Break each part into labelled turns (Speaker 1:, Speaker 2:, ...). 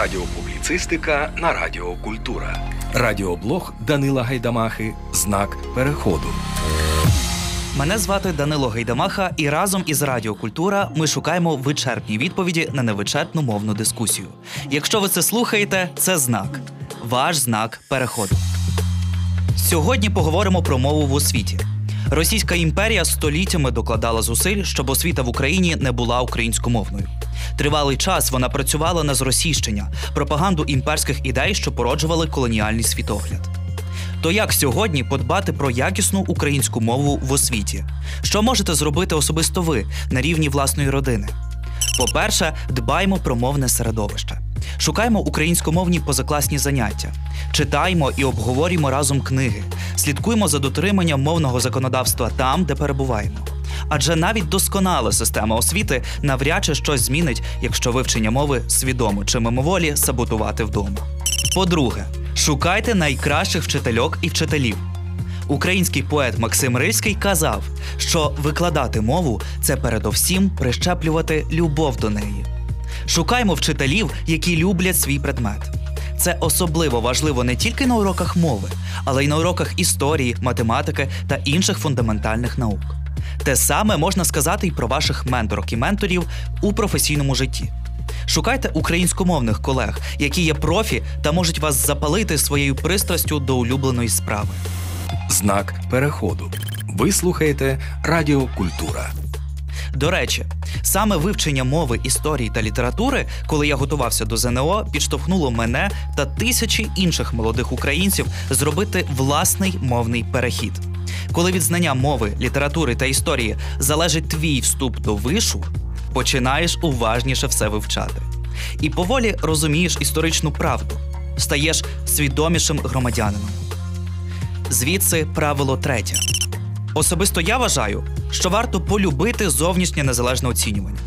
Speaker 1: Радіопубліцистика на Радіо Культура. Радіоблог Данила Гайдамахи. Знак переходу.
Speaker 2: Мене звати Данило Гайдамаха, і разом із Радіо Культура ми шукаємо вичерпні відповіді на невичерпну мовну дискусію. Якщо ви це слухаєте, це знак. Ваш знак переходу. Сьогодні поговоримо про мову в освіті. Російська імперія століттями докладала зусиль, щоб освіта в Україні не була українськомовною. Тривалий час вона працювала на зросійщення, пропаганду імперських ідей, що породжували колоніальний світогляд. То як сьогодні подбати про якісну українську мову в освіті? Що можете зробити особисто ви на рівні власної родини? По-перше, дбаймо про мовне середовище. Шукаємо українськомовні позакласні заняття, читаємо і обговорюємо разом книги, слідкуємо за дотриманням мовного законодавства там, де перебуваємо. Адже навіть досконала система освіти навряд чи щось змінить, якщо вивчення мови свідомо чи мимоволі саботувати вдома. По-друге, шукайте найкращих вчительок і вчителів. Український поет Максим Рильський казав, що викладати мову це передовсім прищеплювати любов до неї. Шукаймо вчителів, які люблять свій предмет. Це особливо важливо не тільки на уроках мови, але й на уроках історії, математики та інших фундаментальних наук. Те саме можна сказати і про ваших менторок і менторів у професійному житті. Шукайте українськомовних колег, які є профі та можуть вас запалити своєю пристрастю до улюбленої справи.
Speaker 1: Знак переходу. Ви слухаєте Радіо Культура.
Speaker 2: До речі, саме вивчення мови, історії та літератури, коли я готувався до ЗНО, підштовхнуло мене та тисячі інших молодих українців зробити власний мовний перехід. Коли від знання мови, літератури та історії залежить твій вступ до вишу, починаєш уважніше все вивчати. І поволі розумієш історичну правду, стаєш свідомішим громадянином. Звідси правило третє. Особисто я вважаю, що варто полюбити зовнішнє незалежне оцінювання.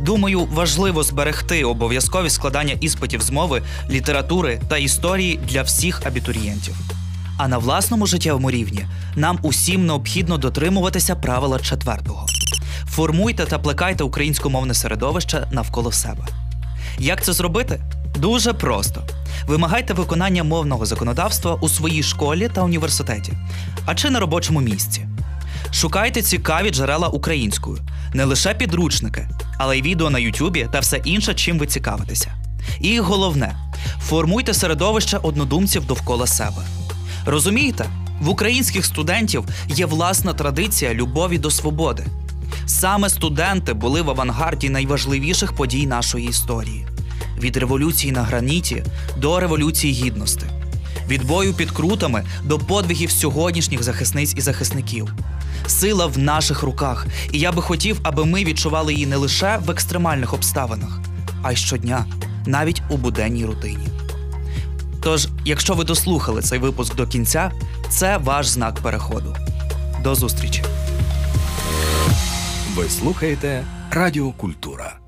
Speaker 2: Думаю, важливо зберегти обов'язкові складання іспитів з мови, літератури та історії для всіх абітурієнтів. А на власному життєвому рівні нам усім необхідно дотримуватися правила четвертого: формуйте та плекайте українськомовне середовище навколо себе. Як це зробити? Дуже просто. Вимагайте виконання мовного законодавства у своїй школі та університеті, а чи на робочому місці. Шукайте цікаві джерела українською, не лише підручники, але й відео на Ютубі та все інше, чим ви цікавитеся. І головне, формуйте середовище однодумців довкола себе. Розумієте, в українських студентів є власна традиція любові до свободи. Саме студенти були в авангарді найважливіших подій нашої історії: від революції на граніті до революції гідності, від бою під крутами до подвигів сьогоднішніх захисниць і захисників. Сила в наших руках, і я би хотів, аби ми відчували її не лише в екстремальних обставинах, а й щодня, навіть у буденній рутині. Тож, якщо ви дослухали цей випуск до кінця, це ваш знак переходу. До зустрічі!
Speaker 1: Ви слухаєте Радіо Культура.